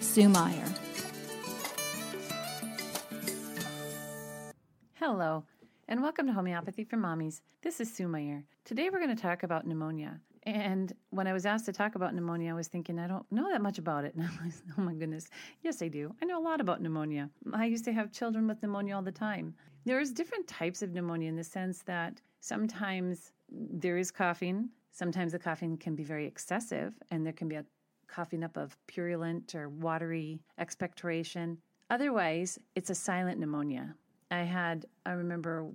Sue Meyer. Hello, and welcome to Homeopathy for Mommies. This is Sue Meyer. Today we're going to talk about pneumonia. And when I was asked to talk about pneumonia, I was thinking, I don't know that much about it. And I'm like, oh my goodness. Yes, I do. I know a lot about pneumonia. I used to have children with pneumonia all the time. There's different types of pneumonia in the sense that sometimes there is coughing. Sometimes the coughing can be very excessive, and there can be a coughing up of purulent or watery expectoration. Otherwise, it's a silent pneumonia. I had, I remember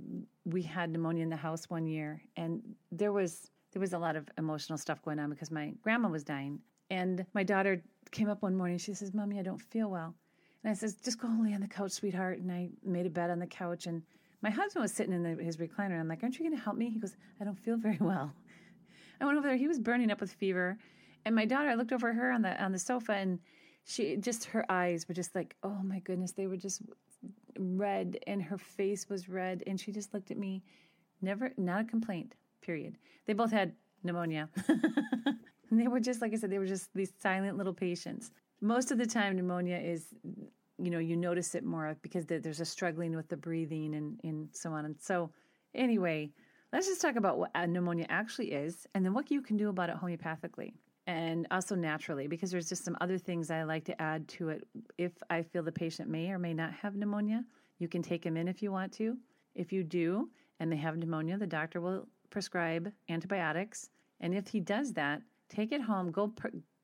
we had pneumonia in the house one year, and there was there was a lot of emotional stuff going on because my grandma was dying. And my daughter came up one morning. She says, Mommy, I don't feel well. And I says, Just go lay on the couch, sweetheart. And I made a bed on the couch. And my husband was sitting in the, his recliner. And I'm like, Aren't you going to help me? He goes, I don't feel very well. I went over there. He was burning up with fever. And my daughter, I looked over her on the on the sofa and she just her eyes were just like, oh my goodness, they were just red and her face was red and she just looked at me. Never not a complaint period. They both had pneumonia. and they were just, like I said, they were just these silent little patients. Most of the time, pneumonia is, you know, you notice it more because there's a struggling with the breathing and, and so on. And so, anyway, let's just talk about what pneumonia actually is and then what you can do about it homeopathically and also naturally because there's just some other things I like to add to it. If I feel the patient may or may not have pneumonia, you can take them in if you want to. If you do and they have pneumonia, the doctor will prescribe antibiotics. And if he does that, take it home, go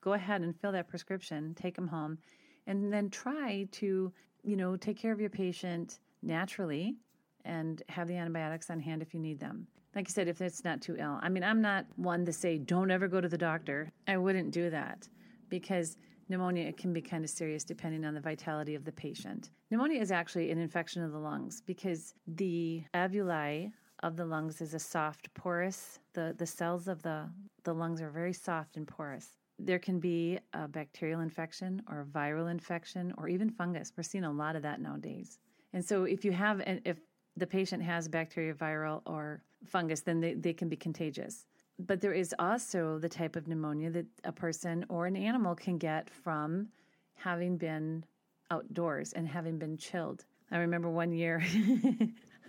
go ahead and fill that prescription, take them home, and then try to, you know, take care of your patient naturally and have the antibiotics on hand if you need them. Like I said, if it's not too ill. I mean, I'm not one to say don't ever go to the doctor. I wouldn't do that because pneumonia can be kind of serious depending on the vitality of the patient. Pneumonia is actually an infection of the lungs because the alveoli of the lungs is a soft, porous. The, the cells of the, the lungs are very soft and porous. There can be a bacterial infection or a viral infection or even fungus. We're seeing a lot of that nowadays. And so if you have, if the patient has bacteria, viral, or fungus, then they, they can be contagious. But there is also the type of pneumonia that a person or an animal can get from having been outdoors and having been chilled. I remember one year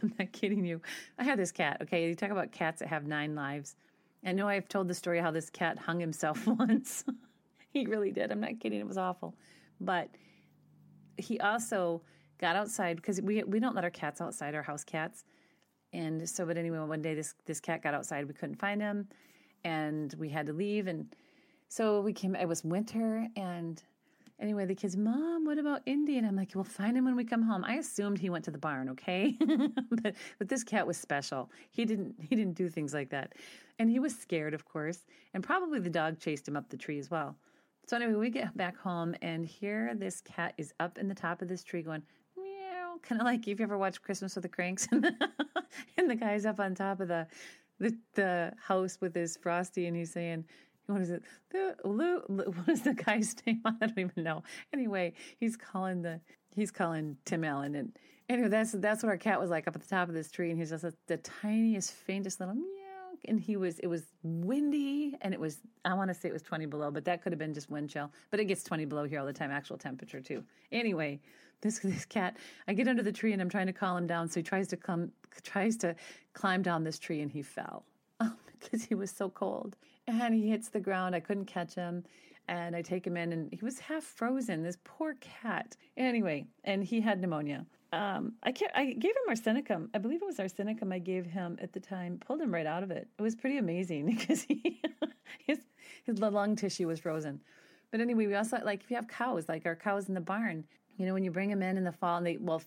I'm not kidding you. I had this cat. Okay, you talk about cats that have nine lives. I know I've told the story how this cat hung himself once. he really did. I'm not kidding. It was awful. But he also got outside because we we don't let our cats outside, our house cats. And so, but anyway, one day this this cat got outside. We couldn't find him, and we had to leave. And so we came. It was winter, and Anyway, the kids, Mom, what about Indy? And I'm like, We'll find him when we come home. I assumed he went to the barn, okay? but but this cat was special. He didn't he didn't do things like that. And he was scared, of course. And probably the dog chased him up the tree as well. So anyway, we get back home and here this cat is up in the top of this tree going, kind of like if you ever watched Christmas with the Cranks, and the guy's up on top of the the, the house with his frosty, and he's saying, what is it? The Lou, what is the guy's name? I don't even know. Anyway, he's calling the he's calling Tim Allen, and anyway, that's that's what our cat was like up at the top of this tree, and he's just a, the tiniest, faintest little And he was, it was windy, and it was, I want to say it was 20 below, but that could have been just wind chill. But it gets 20 below here all the time, actual temperature too. Anyway, this this cat, I get under the tree and I'm trying to calm him down, so he tries to come, tries to climb down this tree, and he fell oh, because he was so cold. And he hits the ground. I couldn't catch him. And I take him in, and he was half frozen. This poor cat. Anyway, and he had pneumonia. Um, I can't, I gave him arsenicum. I believe it was arsenicum I gave him at the time. Pulled him right out of it. It was pretty amazing because he his his lung tissue was frozen. But anyway, we also like if you have cows, like our cows in the barn. You know, when you bring them in in the fall, and they well,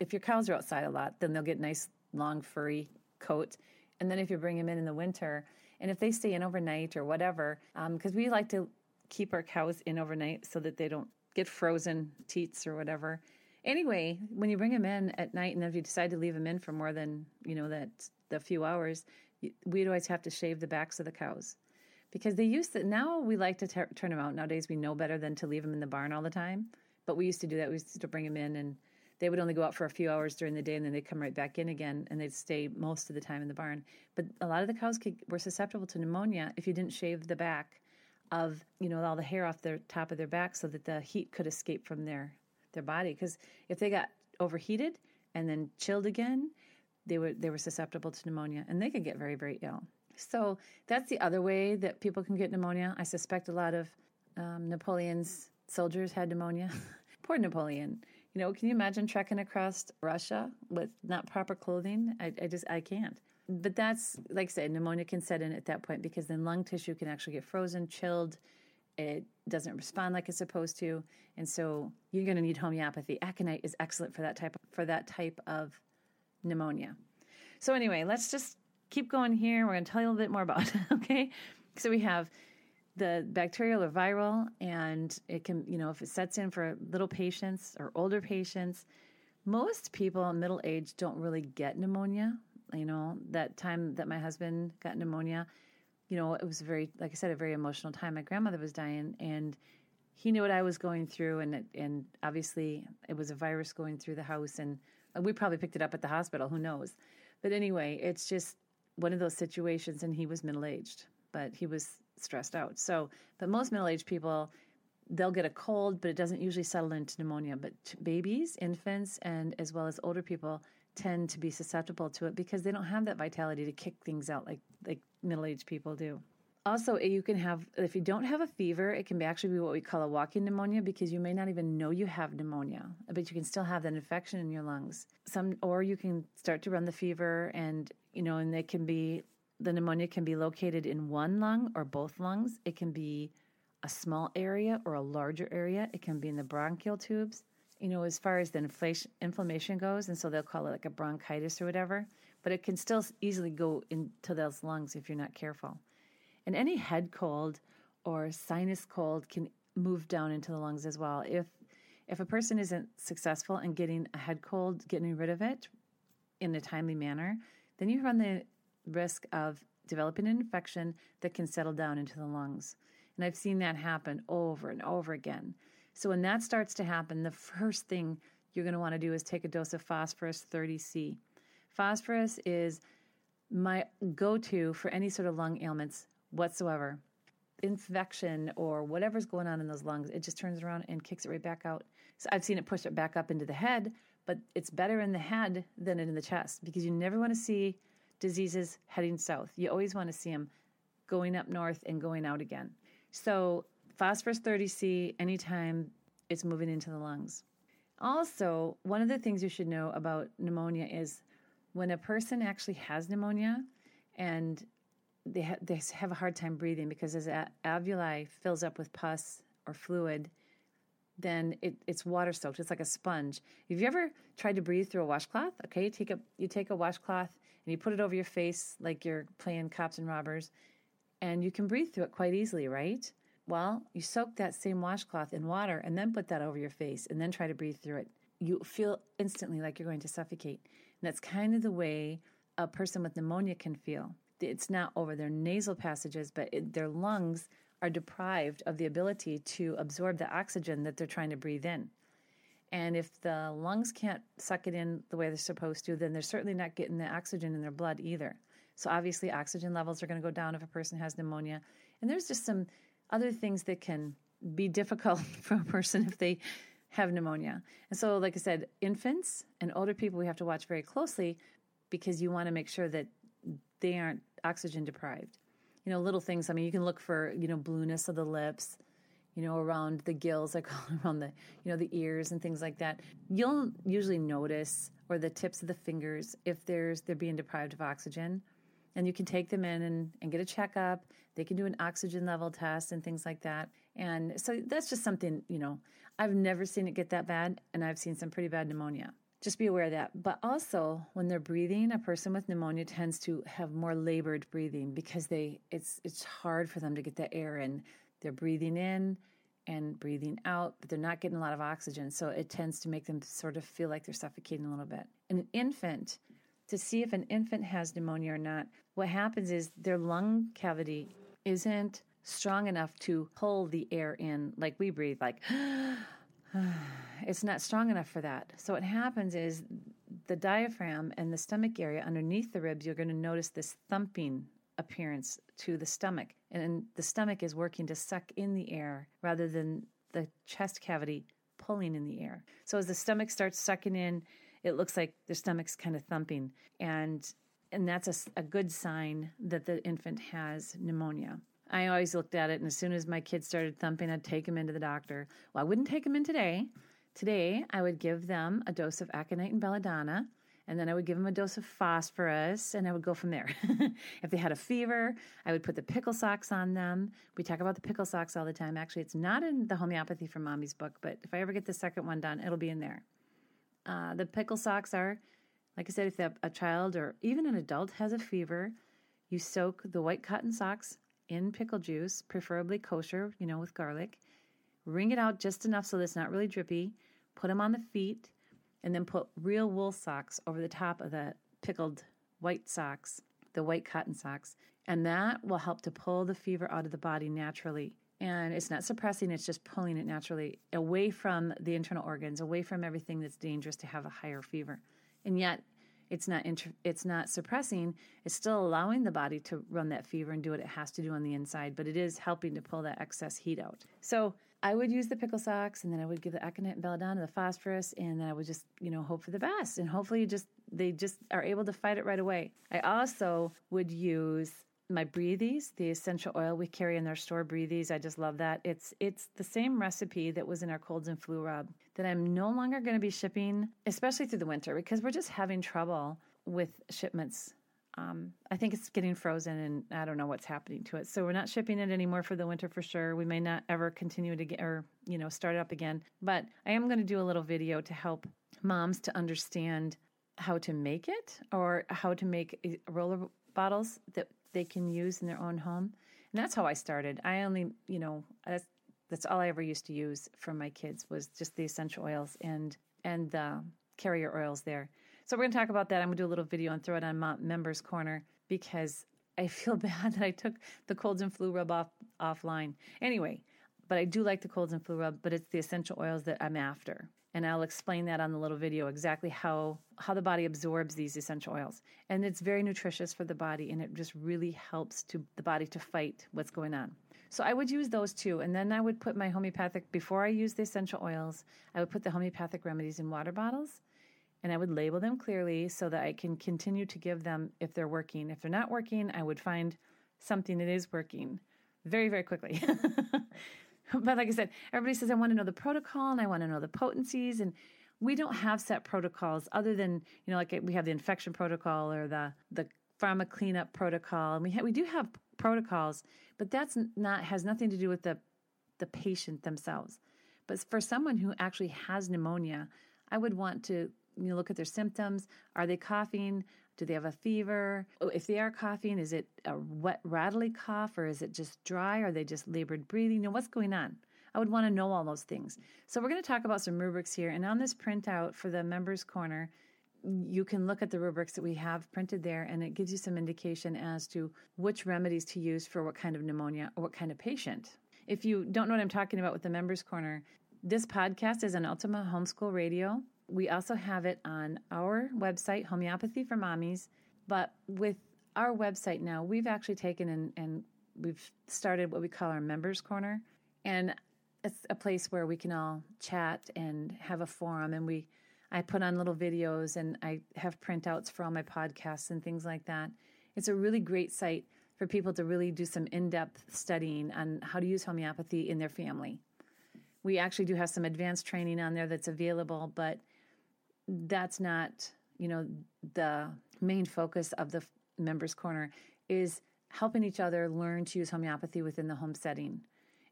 if your cows are outside a lot, then they'll get nice long furry coat. And then if you bring them in in the winter, and if they stay in overnight or whatever, because um, we like to keep our cows in overnight so that they don't get frozen teats or whatever. Anyway, when you bring them in at night, and if you decide to leave them in for more than you know that the few hours, we'd always have to shave the backs of the cows because they used to. Now we like to ter- turn them out. Nowadays, we know better than to leave them in the barn all the time. But we used to do that. We used to bring them in, and they would only go out for a few hours during the day, and then they'd come right back in again, and they'd stay most of the time in the barn. But a lot of the cows could, were susceptible to pneumonia if you didn't shave the back of you know all the hair off the top of their back so that the heat could escape from their their body because if they got overheated and then chilled again they were they were susceptible to pneumonia and they could get very very ill. So that's the other way that people can get pneumonia. I suspect a lot of um, napoleon's soldiers had pneumonia. Poor napoleon. You know can you imagine trekking across russia with not proper clothing? I, I just i can't. But that's like I said, pneumonia can set in at that point because then lung tissue can actually get frozen, chilled. It doesn't respond like it's supposed to, and so you're going to need homeopathy. Aconite is excellent for that type of, for that type of pneumonia. So anyway, let's just keep going here. We're going to tell you a little bit more about. Okay, so we have the bacterial or viral, and it can you know if it sets in for little patients or older patients. Most people in middle age don't really get pneumonia you know, that time that my husband got pneumonia, you know, it was very, like I said, a very emotional time. My grandmother was dying, and he knew what I was going through, and and obviously it was a virus going through the house, and we probably picked it up at the hospital. Who knows? But anyway, it's just one of those situations, and he was middle aged, but he was stressed out. So, but most middle aged people, they'll get a cold, but it doesn't usually settle into pneumonia. But babies, infants, and as well as older people tend to be susceptible to it because they don't have that vitality to kick things out like like middle-aged people do. Also, eh, you can have if you don't have a fever, it can actually be what we call a walking pneumonia because you may not even know you have pneumonia, but you can still have that infection in your lungs. Some or you can start to run the fever and you know and it can be the pneumonia can be located in one lung or both lungs. It can be a small area or a larger area. It can be in the bronchial tubes you know, as far as the inflation, inflammation goes, and so they'll call it like a bronchitis or whatever, but it can still easily go into those lungs if you're not careful. And any head cold or sinus cold can move down into the lungs as well. If if a person isn't successful in getting a head cold, getting rid of it in a timely manner, then you run the risk of developing an infection that can settle down into the lungs. And I've seen that happen over and over again. So when that starts to happen, the first thing you're going to want to do is take a dose of phosphorus 30C. Phosphorus is my go to for any sort of lung ailments whatsoever. Infection or whatever's going on in those lungs, it just turns around and kicks it right back out. So I've seen it push it back up into the head, but it's better in the head than in the chest because you never want to see diseases heading south. You always want to see them going up north and going out again. So phosphorus 30C anytime it's moving into the lungs. Also, one of the things you should know about pneumonia is when a person actually has pneumonia and they, ha- they have a hard time breathing because as a- alveoli fills up with pus or fluid, then it, it's water soaked. It's like a sponge. Have you ever tried to breathe through a washcloth? Okay, you take a you take a washcloth and you put it over your face like you're playing cops and robbers, and you can breathe through it quite easily, right? Well, you soak that same washcloth in water and then put that over your face and then try to breathe through it. You feel instantly like you're going to suffocate. And that's kind of the way a person with pneumonia can feel. It's not over their nasal passages, but it, their lungs are deprived of the ability to absorb the oxygen that they're trying to breathe in. And if the lungs can't suck it in the way they're supposed to, then they're certainly not getting the oxygen in their blood either. So obviously, oxygen levels are going to go down if a person has pneumonia. And there's just some other things that can be difficult for a person if they have pneumonia. And so, like I said, infants and older people we have to watch very closely because you want to make sure that they aren't oxygen deprived. You know, little things. I mean, you can look for you know blueness of the lips, you know, around the gills, I call around the you know the ears and things like that. You'll usually notice, or the tips of the fingers, if there's they're being deprived of oxygen and you can take them in and, and get a checkup. They can do an oxygen level test and things like that. And so that's just something, you know, I've never seen it get that bad, and I've seen some pretty bad pneumonia. Just be aware of that. But also, when they're breathing, a person with pneumonia tends to have more labored breathing because they it's it's hard for them to get the air in. They're breathing in and breathing out, but they're not getting a lot of oxygen. So it tends to make them sort of feel like they're suffocating a little bit. An infant, to see if an infant has pneumonia or not, what happens is their lung cavity isn't strong enough to pull the air in like we breathe, like it's not strong enough for that. So what happens is the diaphragm and the stomach area underneath the ribs, you're going to notice this thumping appearance to the stomach. And the stomach is working to suck in the air rather than the chest cavity pulling in the air. So as the stomach starts sucking in, it looks like the stomach's kind of thumping. And and that's a, a good sign that the infant has pneumonia. I always looked at it, and as soon as my kids started thumping, I'd take them into the doctor. Well, I wouldn't take them in today. Today, I would give them a dose of aconite and belladonna, and then I would give them a dose of phosphorus, and I would go from there. if they had a fever, I would put the pickle socks on them. We talk about the pickle socks all the time. Actually, it's not in the Homeopathy for Mommy's book, but if I ever get the second one done, it'll be in there. Uh, the pickle socks are, like I said, if a child or even an adult has a fever, you soak the white cotton socks in pickle juice, preferably kosher, you know, with garlic. Wring it out just enough so that it's not really drippy. Put them on the feet, and then put real wool socks over the top of the pickled white socks, the white cotton socks. And that will help to pull the fever out of the body naturally. And it's not suppressing, it's just pulling it naturally away from the internal organs, away from everything that's dangerous to have a higher fever. And yet, it's not inter- it's not suppressing it's still allowing the body to run that fever and do what it has to do on the inside but it is helping to pull that excess heat out. So i would use the pickle socks and then i would give the aconite and belladonna the phosphorus and then i would just you know hope for the best. And hopefully just they just are able to fight it right away. I also would use my breathies, the essential oil we carry in our store breathies. I just love that. It's it's the same recipe that was in our colds and flu rub that I'm no longer going to be shipping, especially through the winter because we're just having trouble with shipments. Um, I think it's getting frozen and I don't know what's happening to it. So we're not shipping it anymore for the winter for sure. We may not ever continue to get or, you know, start it up again. But I am going to do a little video to help moms to understand how to make it or how to make eh, roller bottles that they can use in their own home. And that's how I started. I only, you know, that's, that's all I ever used to use for my kids was just the essential oils and and the carrier oils there. So we're going to talk about that. I'm going to do a little video and throw it on my Members Corner because I feel bad that I took the colds and flu rub off offline. Anyway, but I do like the colds and flu rub, but it's the essential oils that I'm after and I'll explain that on the little video exactly how how the body absorbs these essential oils. And it's very nutritious for the body and it just really helps to the body to fight what's going on. So I would use those two and then I would put my homeopathic before I use the essential oils, I would put the homeopathic remedies in water bottles and I would label them clearly so that I can continue to give them if they're working. If they're not working, I would find something that is working very very quickly. but like I said, everybody says, I want to know the protocol and I want to know the potencies. And we don't have set protocols other than, you know, like we have the infection protocol or the, the pharma cleanup protocol. And we, ha- we do have protocols, but that's not, has nothing to do with the, the patient themselves. But for someone who actually has pneumonia, I would want to you know, look at their symptoms. Are they coughing? Do they have a fever? Oh, if they are coughing, is it a wet, rattly cough or is it just dry? Are they just labored breathing? You know, what's going on? I would want to know all those things. So we're going to talk about some rubrics here. And on this printout for the members corner, you can look at the rubrics that we have printed there and it gives you some indication as to which remedies to use for what kind of pneumonia or what kind of patient. If you don't know what I'm talking about with the members corner, this podcast is on Ultimate Homeschool Radio we also have it on our website, Homeopathy for Mommies. But with our website now, we've actually taken and, and we've started what we call our members corner. And it's a place where we can all chat and have a forum. And we, I put on little videos and I have printouts for all my podcasts and things like that. It's a really great site for people to really do some in depth studying on how to use homeopathy in their family. We actually do have some advanced training on there that's available, but that's not, you know, the main focus of the members corner is helping each other learn to use homeopathy within the home setting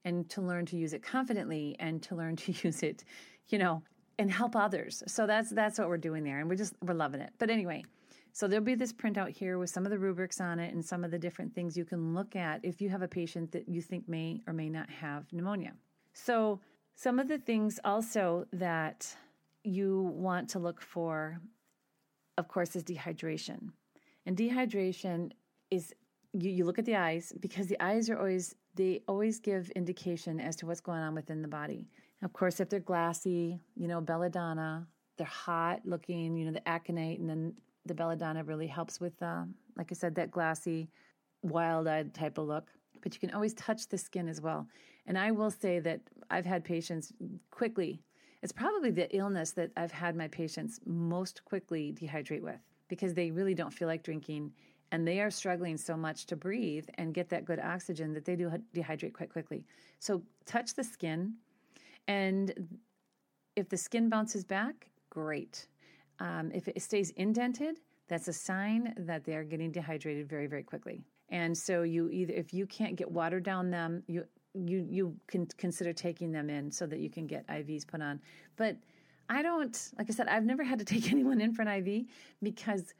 and to learn to use it confidently and to learn to use it, you know, and help others. So that's that's what we're doing there and we're just we're loving it. But anyway, so there'll be this printout here with some of the rubrics on it and some of the different things you can look at if you have a patient that you think may or may not have pneumonia. So, some of the things also that you want to look for, of course, is dehydration. And dehydration is you, you look at the eyes because the eyes are always they always give indication as to what's going on within the body. Of course, if they're glassy, you know, belladonna, they're hot looking, you know, the aconite, and then the belladonna really helps with, uh, like I said, that glassy, wild eyed type of look. But you can always touch the skin as well. And I will say that I've had patients quickly, it's probably the illness that I've had my patients most quickly dehydrate with because they really don't feel like drinking and they are struggling so much to breathe and get that good oxygen that they do dehydrate quite quickly. So touch the skin, and if the skin bounces back, great. Um, if it stays indented, that's a sign that they are getting dehydrated very, very quickly. And so you either, if you can't get water down them, you you you can consider taking them in so that you can get IVs put on. But I don't, like I said, I've never had to take anyone in for an IV because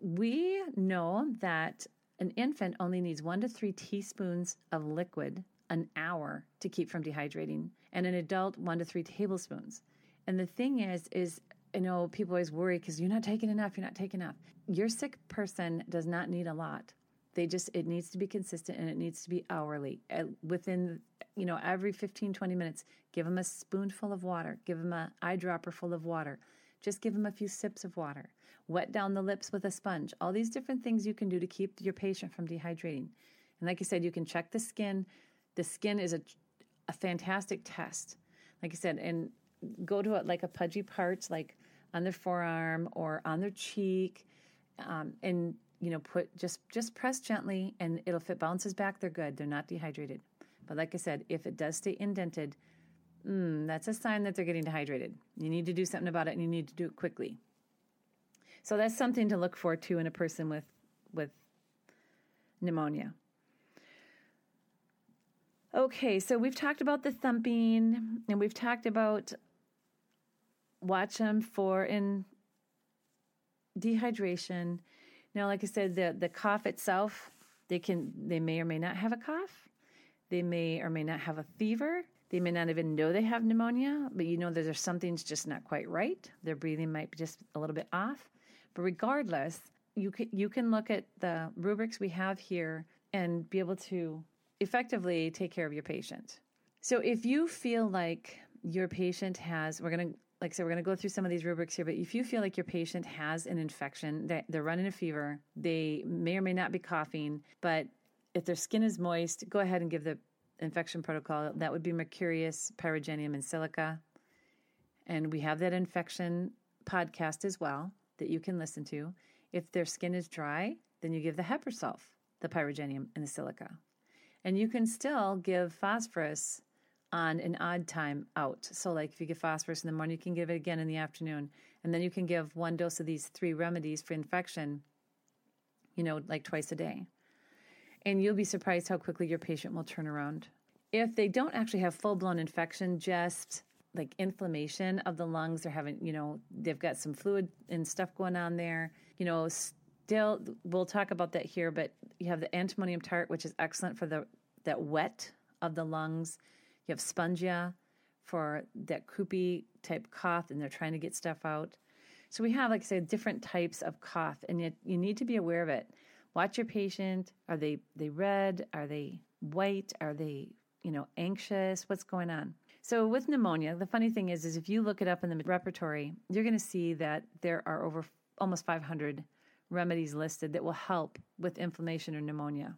we know that an infant only needs one to three teaspoons of liquid an hour to keep from dehydrating, and an adult one to three tablespoons. And the thing is, is you know, people always worry because you're not taking enough, you're not taking enough. Your sick person does not need a lot. They just, it needs to be consistent and it needs to be hourly. Within, you know, every 15, 20 minutes, give them a spoonful of water, give them an eyedropper full of water. Just give them a few sips of water. Wet down the lips with a sponge. All these different things you can do to keep your patient from dehydrating. And like I said, you can check the skin. The skin is a, a fantastic test. Like I said, and go to it like a pudgy part, like on their forearm or on their cheek, um, and you know, put just just press gently, and it'll if it bounces back, they're good. They're not dehydrated. But like I said, if it does stay indented, mm, that's a sign that they're getting dehydrated. You need to do something about it, and you need to do it quickly. So that's something to look for too in a person with with pneumonia. Okay, so we've talked about the thumping, and we've talked about watch them for in dehydration. Now, like I said, the the cough itself, they can they may or may not have a cough. They may or may not have a fever. They may not even know they have pneumonia, but you know that there's something's just not quite right. Their breathing might be just a little bit off. But regardless, you can, you can look at the rubrics we have here and be able to effectively take care of your patient. So if you feel like your patient has, we're going to, like I said, we're going to go through some of these rubrics here, but if you feel like your patient has an infection, that they're running a fever, they may or may not be coughing, but if their skin is moist, go ahead and give the infection protocol. That would be Mercurius, Pyrogenium, and Silica. And we have that infection podcast as well that you can listen to. If their skin is dry, then you give the Hepar sulph, the Pyrogenium, and the Silica. And you can still give phosphorus on an odd time out. So, like if you give phosphorus in the morning, you can give it again in the afternoon. And then you can give one dose of these three remedies for infection, you know, like twice a day and you'll be surprised how quickly your patient will turn around. If they don't actually have full blown infection, just like inflammation of the lungs, they're having, you know, they've got some fluid and stuff going on there, you know, still, we'll talk about that here, but you have the antimonium tart, which is excellent for the that wet of the lungs. You have spongia for that croupy type cough, and they're trying to get stuff out. So we have, like I said, different types of cough, and you, you need to be aware of it watch your patient. Are they they red? Are they white? Are they you know anxious? What's going on? So with pneumonia, the funny thing is, is if you look it up in the repertory, you're going to see that there are over almost 500 remedies listed that will help with inflammation or pneumonia.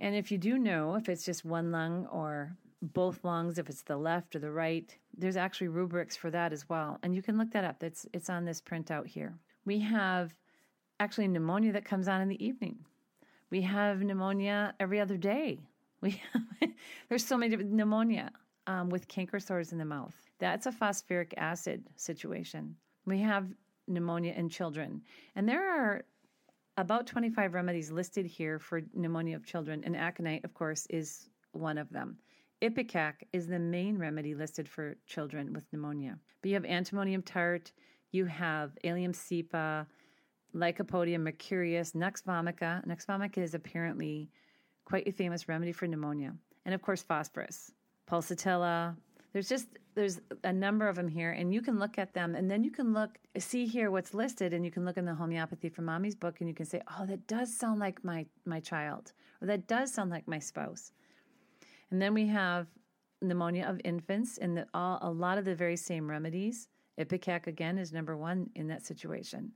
And if you do know if it's just one lung or both lungs, if it's the left or the right, there's actually rubrics for that as well. And you can look that up. It's it's on this printout here. We have actually pneumonia that comes on in the evening. We have pneumonia every other day. We have, there's so many pneumonia um, with canker sores in the mouth. That's a phosphoric acid situation. We have pneumonia in children, and there are about 25 remedies listed here for pneumonia of children, and aconite, of course, is one of them. Ipecac is the main remedy listed for children with pneumonia. But you have antimonium tart, you have allium cepa, Lycopodium mercurius, Nux vomica. Nux vomica is apparently quite a famous remedy for pneumonia. And of course, phosphorus. Pulsatilla. There's just there's a number of them here, and you can look at them, and then you can look see here what's listed, and you can look in the homeopathy for mommy's book, and you can say, oh, that does sound like my my child, or that does sound like my spouse. And then we have pneumonia of infants, and the, all, a lot of the very same remedies. Ipecac again is number one in that situation.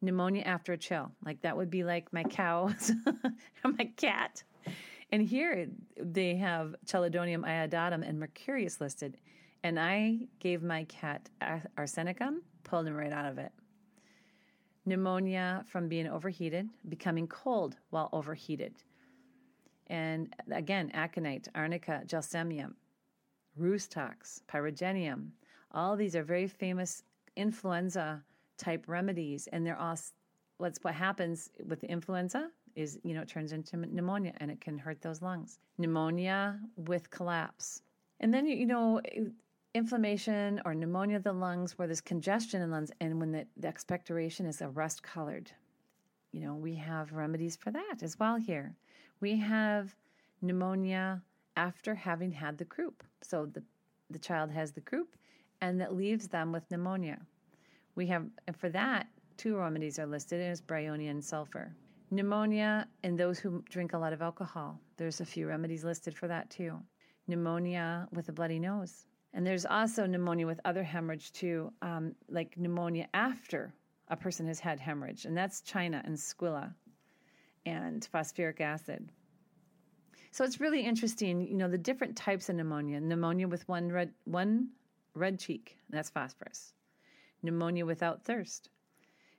Pneumonia after a chill, like that would be like my cows or my cat. And here they have Chelidonium iodatum and Mercurius listed. And I gave my cat arsenicum, pulled him right out of it. Pneumonia from being overheated, becoming cold while overheated. And again, aconite, arnica, gelsemium, rhus-tox, pyrogenium. All these are very famous influenza type remedies, and they're all what's what happens with influenza is you know it turns into pneumonia and it can hurt those lungs. Pneumonia with collapse, and then you know inflammation or pneumonia of the lungs where there's congestion in lungs, and when the, the expectoration is a rust colored. You know we have remedies for that as well here. We have pneumonia after having had the croup. So the, the child has the croup and that leaves them with pneumonia. We have, and for that, two remedies are listed, and it's bryonia and sulfur. Pneumonia in those who drink a lot of alcohol. There's a few remedies listed for that too. Pneumonia with a bloody nose. And there's also pneumonia with other hemorrhage too, um, like pneumonia after a person has had hemorrhage, and that's china and squilla and phosphoric acid. So it's really interesting, you know, the different types of pneumonia. Pneumonia with one red one red cheek, that's phosphorus. Pneumonia without thirst.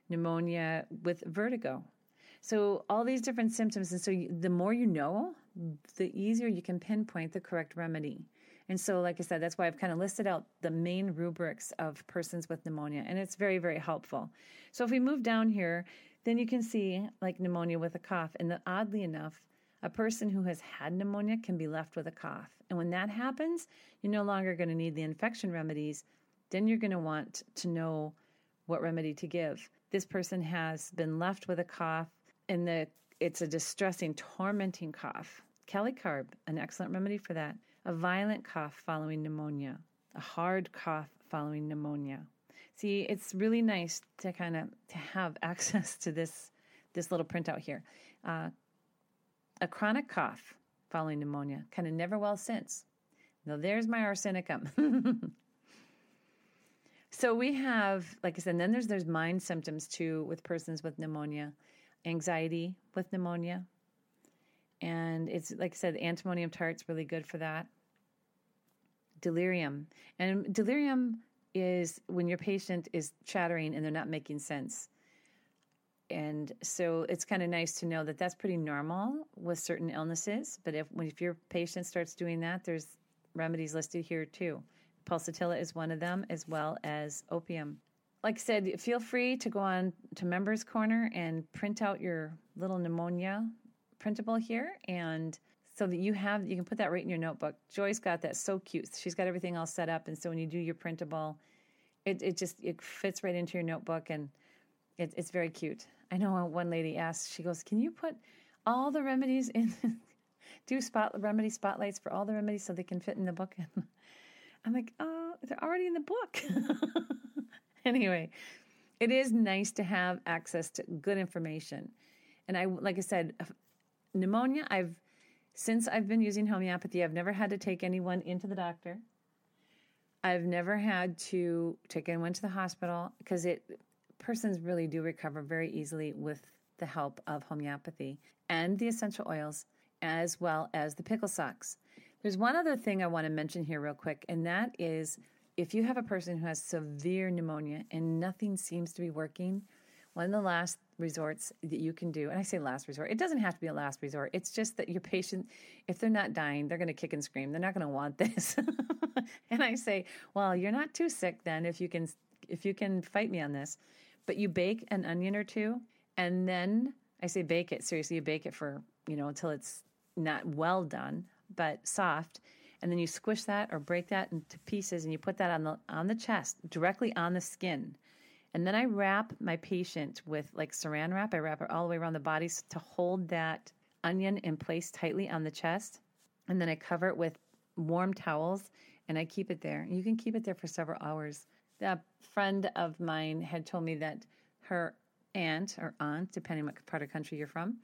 Pneumonia with vertigo. So all these different symptoms and so you, the more you know, the easier you can pinpoint the correct remedy. And so, like I said, that's why I've kind of listed out the main rubrics of persons with pneumonia, and it's very, very helpful. So, if we move down here, then you can see like pneumonia with a cough. And the, oddly enough, a person who has had pneumonia can be left with a cough. And when that happens, you're no longer going to need the infection remedies. Then you're going to want to know what remedy to give. This person has been left with a cough, and the it's a distressing, tormenting cough. Kali carb, an excellent remedy for that. A violent cough following pneumonia, a hard cough following pneumonia. See, it's really nice to kind of to have access to this this little printout here. Uh, a chronic cough following pneumonia, kind of never well since. Now, there's my arsenicum. so we have, like I said, then there's there's mind symptoms too with persons with pneumonia, anxiety with pneumonia, and it's like I said, antimonium tart's really good for that. Delirium, and delirium is when your patient is chattering and they're not making sense and so it's kind of nice to know that that's pretty normal with certain illnesses. But if if your patient starts doing that, there's remedies listed here too. Pulsatilla is one of them, as well as opium. Like I said, feel free to go on to Members Corner and print out your little pneumonia printable here, and so that you have you can put that right in your notebook. Joy's got that so cute. She's got everything all set up, and so when you do your printable, it it just it fits right into your notebook and. It, it's very cute. I know one lady asked, she goes, Can you put all the remedies in, do spot remedy spotlights for all the remedies so they can fit in the book? And I'm like, Oh, they're already in the book. anyway, it is nice to have access to good information. And I, like I said, uh, pneumonia, I've, since I've been using homeopathy, I've never had to take anyone into the doctor. I've never had to take anyone to the hospital because it persons really do recover very easily with the help of homeopathy and the essential oils, as well as the pickle socks. There's one other thing I want to mention here, real quick, and that is if you have a person who has severe pneumonia and nothing seems to be working, one of the last resorts that you can do, and I say last resort, it doesn't have to be a last resort. It's just that your patient, if they're not dying, they're going to kick and scream. They're not going to want this. and I say, well, you're not too sick then if you can if you can fight me on this. But you bake an onion or two, and then I say bake it. Seriously, you bake it for, you know, until it's not well done, but soft. And then you squish that or break that into pieces and you put that on the on the chest, directly on the skin. And then I wrap my patient with like saran wrap. I wrap it all the way around the body to hold that onion in place tightly on the chest. And then I cover it with warm towels and I keep it there. You can keep it there for several hours. A friend of mine had told me that her aunt or aunt, depending what part of country you're from,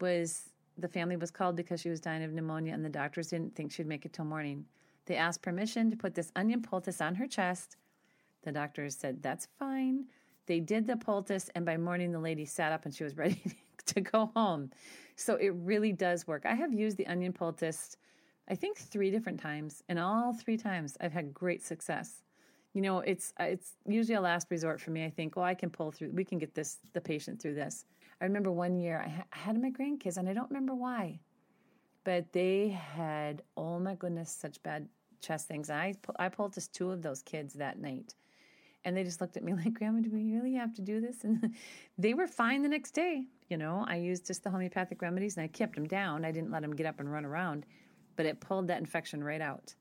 was the family was called because she was dying of pneumonia, and the doctors didn't think she'd make it till morning. They asked permission to put this onion poultice on her chest. The doctors said, That's fine. They did the poultice, and by morning, the lady sat up and she was ready to go home. So it really does work. I have used the onion poultice, I think, three different times, and all three times I've had great success. You know, it's uh, it's usually a last resort for me. I think, well, I can pull through. We can get this the patient through this. I remember one year I, ha- I had my grandkids, and I don't remember why, but they had oh my goodness, such bad chest things. And I I pulled just two of those kids that night, and they just looked at me like, Grandma, do we really have to do this? And they were fine the next day. You know, I used just the homeopathic remedies, and I kept them down. I didn't let them get up and run around, but it pulled that infection right out.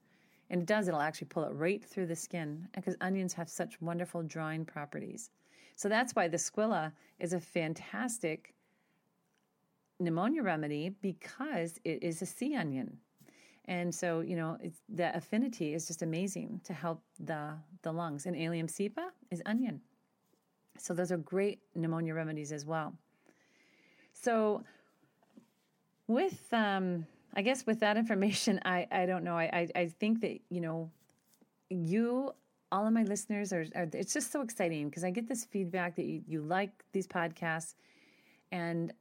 And it does, it'll actually pull it right through the skin because onions have such wonderful drawing properties. So that's why the squilla is a fantastic pneumonia remedy because it is a sea onion. And so, you know, the affinity is just amazing to help the, the lungs. And Allium cepa is onion. So those are great pneumonia remedies as well. So with um, I guess with that information, I, I don't know. I, I, I think that, you know, you, all of my listeners are, are it's just so exciting because I get this feedback that you, you like these podcasts. And,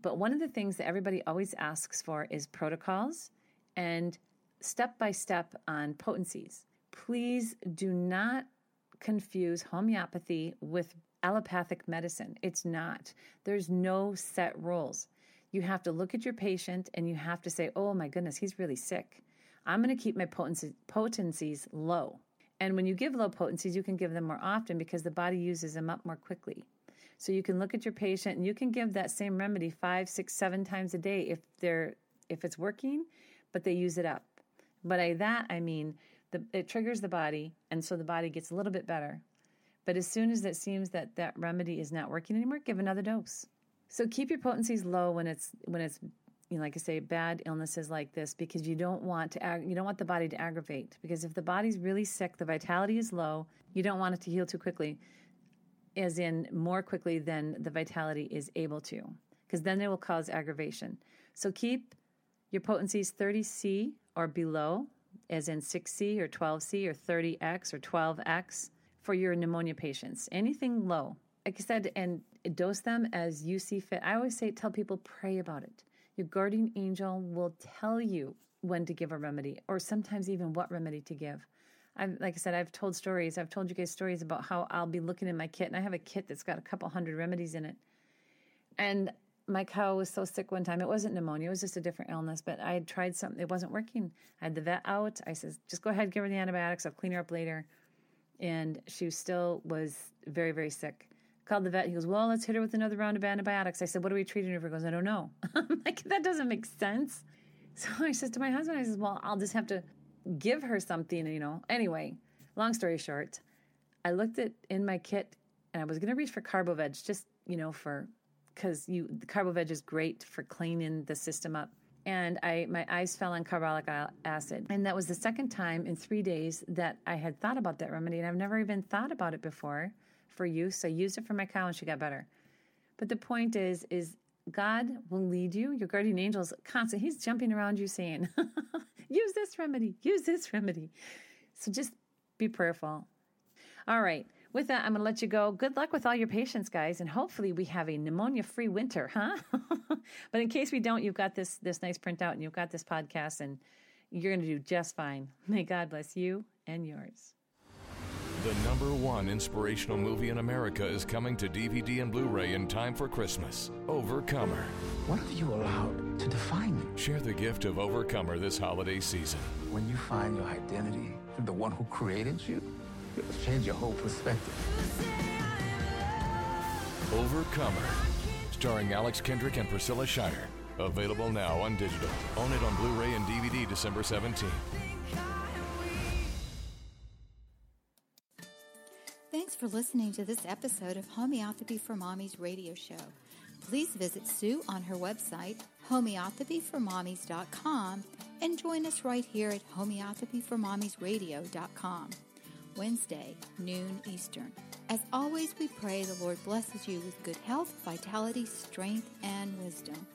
but one of the things that everybody always asks for is protocols and step by step on potencies. Please do not confuse homeopathy with allopathic medicine. It's not. There's no set rules you have to look at your patient and you have to say, oh my goodness, he's really sick. I'm going to keep my potencies low. And when you give low potencies, you can give them more often because the body uses them up more quickly. So you can look at your patient and you can give that same remedy five, six, seven times a day if they're if it's working, but they use it up. By that I mean the, it triggers the body, and so the body gets a little bit better. But as soon as it seems that that remedy is not working anymore, give another dose. So keep your potencies low when it's when it's you know, like I say, bad illnesses like this because you don't want to ag- you don't want the body to aggravate because if the body's really sick, the vitality is low. You don't want it to heal too quickly, as in more quickly than the vitality is able to, because then it will cause aggravation. So keep your potency is 30C or below, as in 6C or 12C or 30X or 12X for your pneumonia patients. Anything low, like I said, and dose them as you see fit. I always say, tell people, pray about it. Your guardian angel will tell you when to give a remedy, or sometimes even what remedy to give. I've, like I said, I've told stories. I've told you guys stories about how I'll be looking in my kit, and I have a kit that's got a couple hundred remedies in it. And my cow was so sick one time. It wasn't pneumonia; it was just a different illness. But I had tried something; it wasn't working. I had the vet out. I said, "Just go ahead, give her the antibiotics. I'll clean her up later." And she still was very, very sick called the vet. He goes, Well, let's hit her with another round of antibiotics. I said, What are we treating her for? He goes, I don't know. I'm like, That doesn't make sense. So I says to my husband, I says, Well, I'll just have to give her something, you know. Anyway, long story short, I looked at in my kit and I was going to reach for CarboVeg just, you know, for because you the CarboVeg is great for cleaning the system up. And I my eyes fell on carbolic acid. And that was the second time in three days that I had thought about that remedy. And I've never even thought about it before for use. I used it for my cow and she got better. But the point is, is God will lead you. Your guardian angel is constant. He's jumping around you saying, use this remedy, use this remedy. So just be prayerful. All right. With that, I'm going to let you go. Good luck with all your patients, guys, and hopefully we have a pneumonia-free winter, huh? but in case we don't, you've got this this nice printout and you've got this podcast, and you're going to do just fine. May God bless you and yours. The number one inspirational movie in America is coming to DVD and Blu ray in time for Christmas Overcomer. What have you allowed to define you? Share the gift of Overcomer this holiday season. When you find your identity in the one who created you, it'll change your whole perspective. Overcomer, starring Alex Kendrick and Priscilla Shirer. Available now on digital. Own it on Blu ray and DVD December 17th. Thanks for listening to this episode of Homeopathy for Mommies radio show. Please visit Sue on her website, homeopathyformommies.com, and join us right here at homeopathyformommiesradio.com. Wednesday, noon Eastern. As always, we pray the Lord blesses you with good health, vitality, strength, and wisdom.